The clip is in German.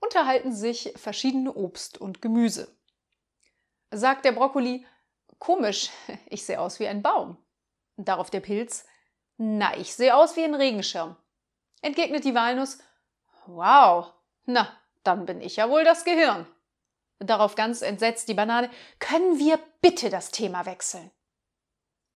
unterhalten sich verschiedene Obst und Gemüse. Sagt der Brokkoli, komisch, ich sehe aus wie ein Baum. Darauf der Pilz, na, ich sehe aus wie ein Regenschirm. Entgegnet die Walnuss, wow, na, dann bin ich ja wohl das Gehirn. Darauf ganz entsetzt die Banane, können wir bitte das Thema wechseln?